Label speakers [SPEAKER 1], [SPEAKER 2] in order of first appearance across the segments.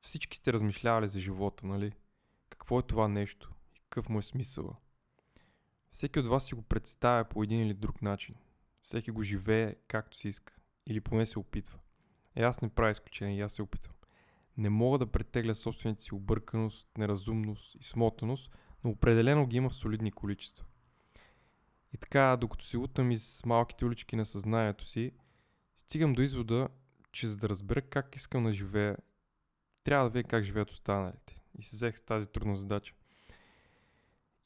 [SPEAKER 1] Всички сте размишлявали за живота, нали? Какво е това нещо и какъв му е смисъла? Всеки от вас си го представя по един или друг начин. Всеки го живее както си иска. Или поне се опитва. Е, аз не правя изключение, и аз се опитвам. Не мога да претегля собствените си обърканост, неразумност и смотаност, но определено ги има в солидни количества. И така, докато се утам из малките улички на съзнанието си, стигам до извода, че за да разбера как искам да живея, трябва да видя как живеят останалите. И се взех с тази трудна задача.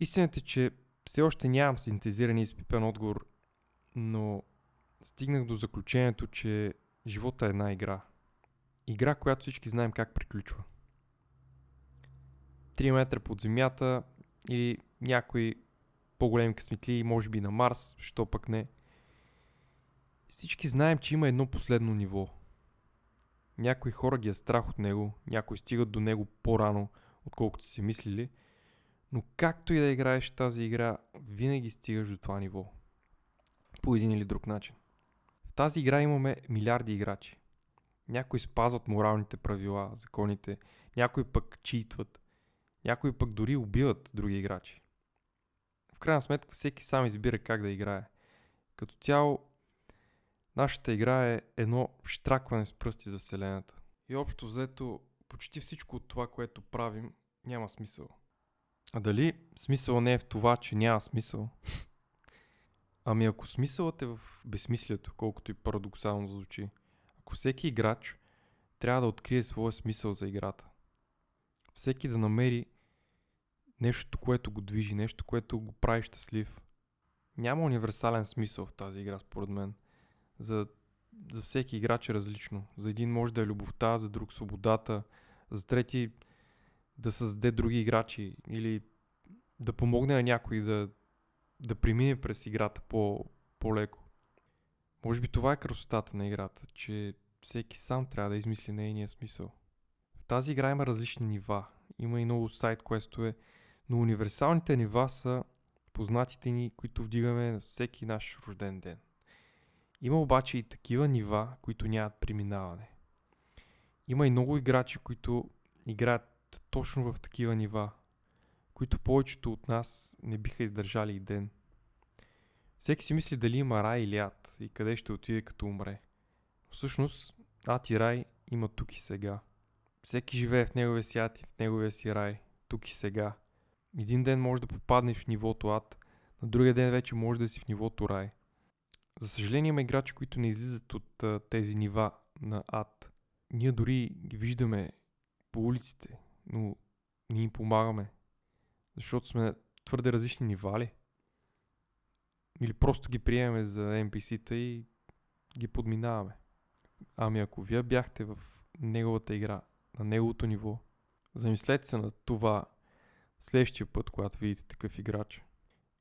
[SPEAKER 1] Истината е, че все още нямам синтезиран и изпипен отговор, но стигнах до заключението, че живота е една игра. Игра, която всички знаем как приключва. 3 метра под земята или някои по-големи късметли, може би на Марс, що пък не. Всички знаем, че има едно последно ниво. Някои хора ги е страх от него, някои стигат до него по-рано, отколкото си мислили, но както и да играеш тази игра, винаги стигаш до това ниво. По един или друг начин. В тази игра имаме милиарди играчи. Някои спазват моралните правила, законите, някои пък читват, някои пък дори убиват други играчи крайна сметка всеки сам избира как да играе. Като цяло, нашата игра е едно штракване с пръсти за Вселената. И общо взето, почти всичко от това, което правим, няма смисъл. А дали смисъл не е в това, че няма смисъл? ами ако смисълът е в безсмислието, колкото и парадоксално звучи, ако всеки играч трябва да открие своя смисъл за играта, всеки да намери нещо, което го движи, нещо, което го прави щастлив. Няма универсален смисъл в тази игра, според мен. За, за всеки играч е различно. За един може да е любовта, за друг свободата, за трети да създаде други играчи или да помогне на някой да, да премине през играта по, по-леко. Може би това е красотата на играта, че всеки сам трябва да измисли нейния смисъл. В тази игра има различни нива. Има и много сайт квестове, но универсалните нива са познатите ни, които вдигаме на всеки наш рожден ден. Има обаче и такива нива, които нямат преминаване. Има и много играчи, които играят точно в такива нива, които повечето от нас не биха издържали и ден. Всеки си мисли дали има рай или ад и къде ще отиде като умре. Всъщност, ад и рай има тук и сега. Всеки живее в неговия си ад и в неговия си рай, тук и сега. Един ден може да попаднеш в нивото ад, на другия ден вече може да си в нивото рай. За съжаление има играчи, които не излизат от а, тези нива на ад. Ние дори ги виждаме по улиците, но не им помагаме. Защото сме твърде различни нива ли? Или просто ги приемаме за NPC-та и ги подминаваме. Ами ако вие бяхте в неговата игра, на неговото ниво, замислете се на това следващия път, когато видите такъв играч.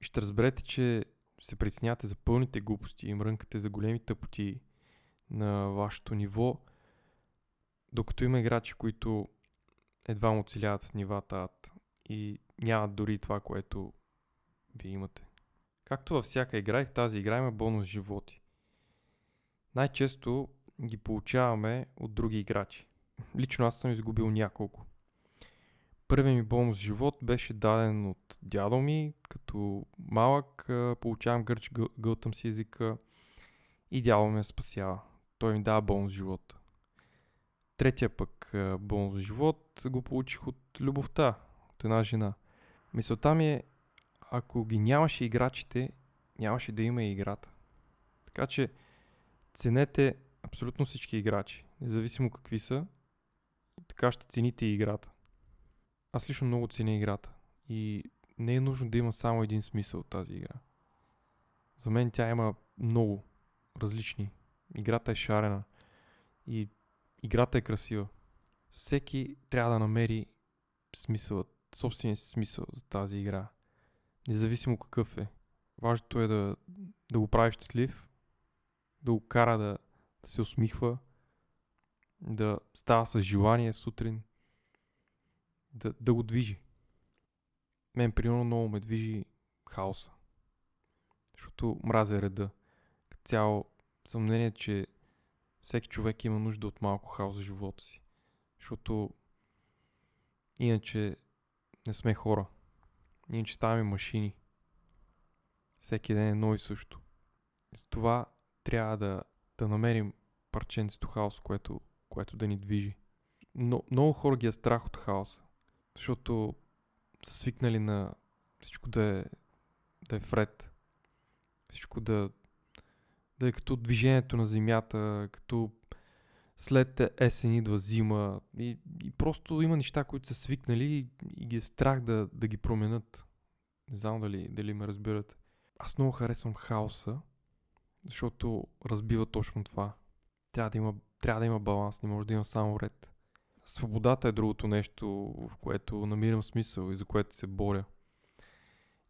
[SPEAKER 1] И ще разберете, че се притеснявате за пълните глупости и мрънкате за големи тъпоти на вашето ниво, докато има играчи, които едва му оцеляват с нивата ад и нямат дори това, което вие имате. Както във всяка игра и в тази игра има бонус животи. Най-често ги получаваме от други играчи. Лично аз съм изгубил няколко. Първият ми бонус живот беше даден от дядо ми, като малък получавам гърч, гълтам си езика и дядо ме спасява. Той ми дава бонус живот. Третия пък бонус живот го получих от любовта, от една жена. Мисълта ми е, ако ги нямаше играчите, нямаше да има и играта. Така че ценете абсолютно всички играчи, независимо какви са, така ще цените и играта. Аз лично много ценя играта и не е нужно да има само един смисъл от тази игра. За мен тя има много различни. Играта е шарена и играта е красива. Всеки трябва да намери смисъл, собствения си смисъл за тази игра. Независимо какъв е. Важното е да, да го прави щастлив, да го кара да, да се усмихва, да става с желание сутрин, да, да го движи. Мен, примерно, много ме движи хаоса. Защото мразя реда. Като цяло съм мнение, че Всеки човек има нужда от малко хаос за живота си. Защото иначе не сме хора. Иначе ставаме машини. Всеки ден е едно и също. С това трябва да, да намерим парченцето хаос, което, което да ни движи. Но, много хора ги е страх от хаоса, защото са свикнали на всичко да е, да е вред. Всичко да, да е като движението на земята, като след есен идва зима и, и просто има неща, които са свикнали и, и ги е страх да, да ги променят. Не знам дали, дали ме разбират. Аз много харесвам хаоса, защото разбива точно това. Трябва да има, трябва да има баланс, не може да има само ред. Свободата е другото нещо, в което намирам смисъл и за което се боря.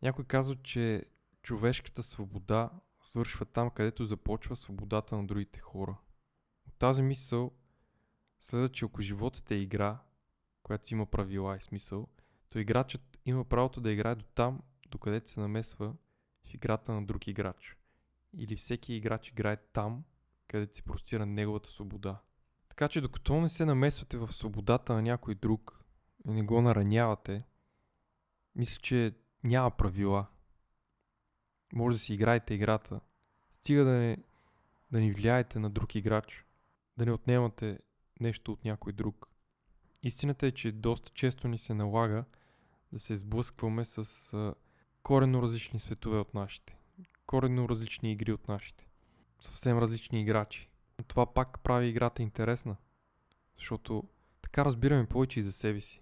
[SPEAKER 1] Някой казва, че човешката свобода свършва там, където започва свободата на другите хора. От тази мисъл следва, че ако животът е игра, която си има правила и смисъл, то играчът има правото да играе до там, докъдето се намесва в играта на друг играч. Или всеки играч играе там, където се простира неговата свобода. Така че докато не се намесвате в свободата на някой друг и не го наранявате, мисля, че няма правила. Може да си играете играта. Стига да не, да ни влияете на друг играч. Да не отнемате нещо от някой друг. Истината е, че доста често ни се налага да се сблъскваме с а, коренно различни светове от нашите. Коренно различни игри от нашите. Съвсем различни играчи. Това пак прави играта интересна. Защото така разбираме повече и за себе си.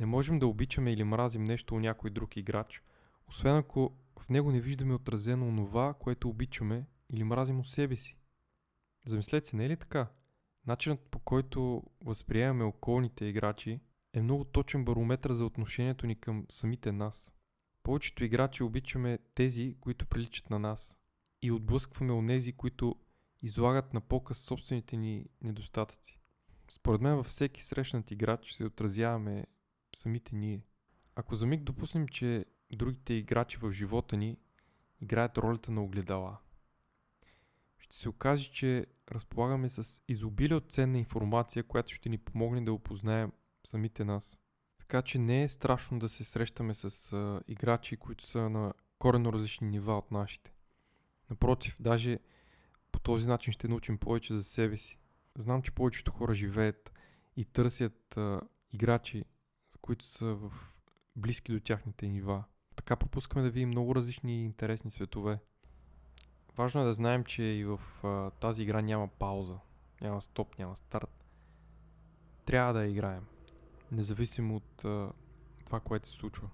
[SPEAKER 1] Не можем да обичаме или мразим нещо у някой друг играч, освен ако в него не виждаме отразено онова, което обичаме или мразим у себе си. Замислете се, не е ли така? Начинът по който възприемаме околните играчи е много точен барометр за отношението ни към самите нас. Повечето играчи обичаме тези, които приличат на нас и отблъскваме онези, които излагат на показ собствените ни недостатъци. Според мен във всеки срещнат играч се отразяваме самите ние. Ако за миг допуснем, че другите играчи в живота ни играят ролята на огледала, ще се окаже, че разполагаме с изобилие от ценна информация, която ще ни помогне да опознаем самите нас. Така че не е страшно да се срещаме с а, играчи, които са на корено различни нива от нашите. Напротив, даже по този начин ще научим повече за себе си. Знам, че повечето хора живеят и търсят а, играчи, които са в близки до тяхните нива. Така пропускаме да видим много различни и интересни светове. Важно е да знаем, че и в а, тази игра няма пауза, няма стоп, няма старт. Трябва да я играем, независимо от а, това, което се случва.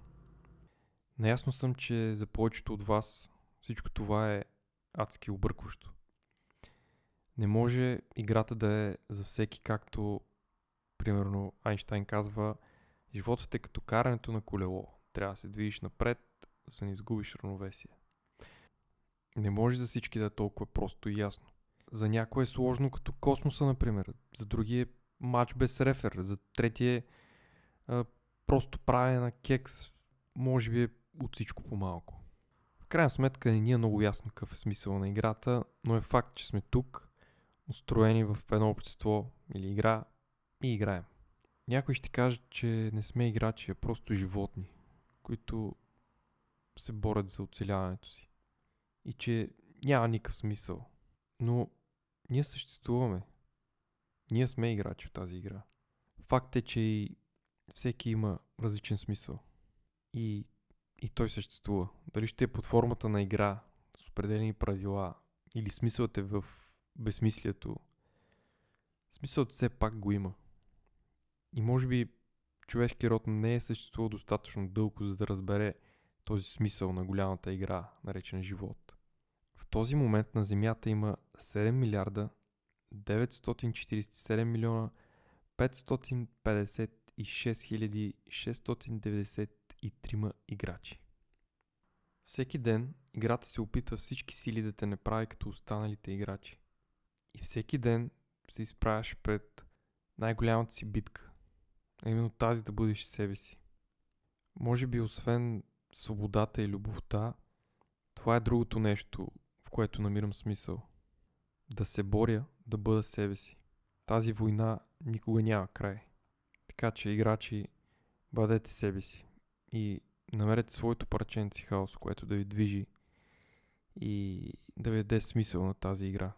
[SPEAKER 1] Наясно съм, че за повечето от вас всичко това е адски объркващо. Не може играта да е за всеки, както примерно Айнштайн казва, животът е като карането на колело. Трябва да се движиш напред, за да не изгубиш равновесие. Не може за всички да е толкова просто и ясно. За някой е сложно като космоса, например. За други е матч без рефер. За трети е а, просто правене на кекс. Може би е от всичко по-малко. В крайна сметка не ни е много ясно какъв е смисъл на играта, но е факт, че сме тук, устроени в едно общество или игра и играем. Някой ще каже, че не сме играчи, а просто животни, които се борят за оцеляването си. И че няма никакъв смисъл. Но ние съществуваме. Ние сме играчи в тази игра. Факт е, че и всеки има различен смисъл. И, и той съществува. Дали ще е под формата на игра, с определени правила, или смисълът е в безсмислието, смисълът все пак го има. И може би човешки род не е съществувал достатъчно дълго, за да разбере този смисъл на голямата игра, наречена живот. В този момент на Земята има 7 милиарда 947 милиона 556 693 играчи. Всеки ден играта се опитва всички сили да те не прави като останалите играчи. И всеки ден се изправяш пред най-голямата си битка. А именно тази да бъдеш себе си. Може би освен свободата и любовта, това е другото нещо, в което намирам смисъл. да се боря да бъда себе си. Тази война никога няма край. Така че, играчи, бъдете себе си и намерете своето парченци хаос, което да ви движи и да ви даде смисъл на тази игра.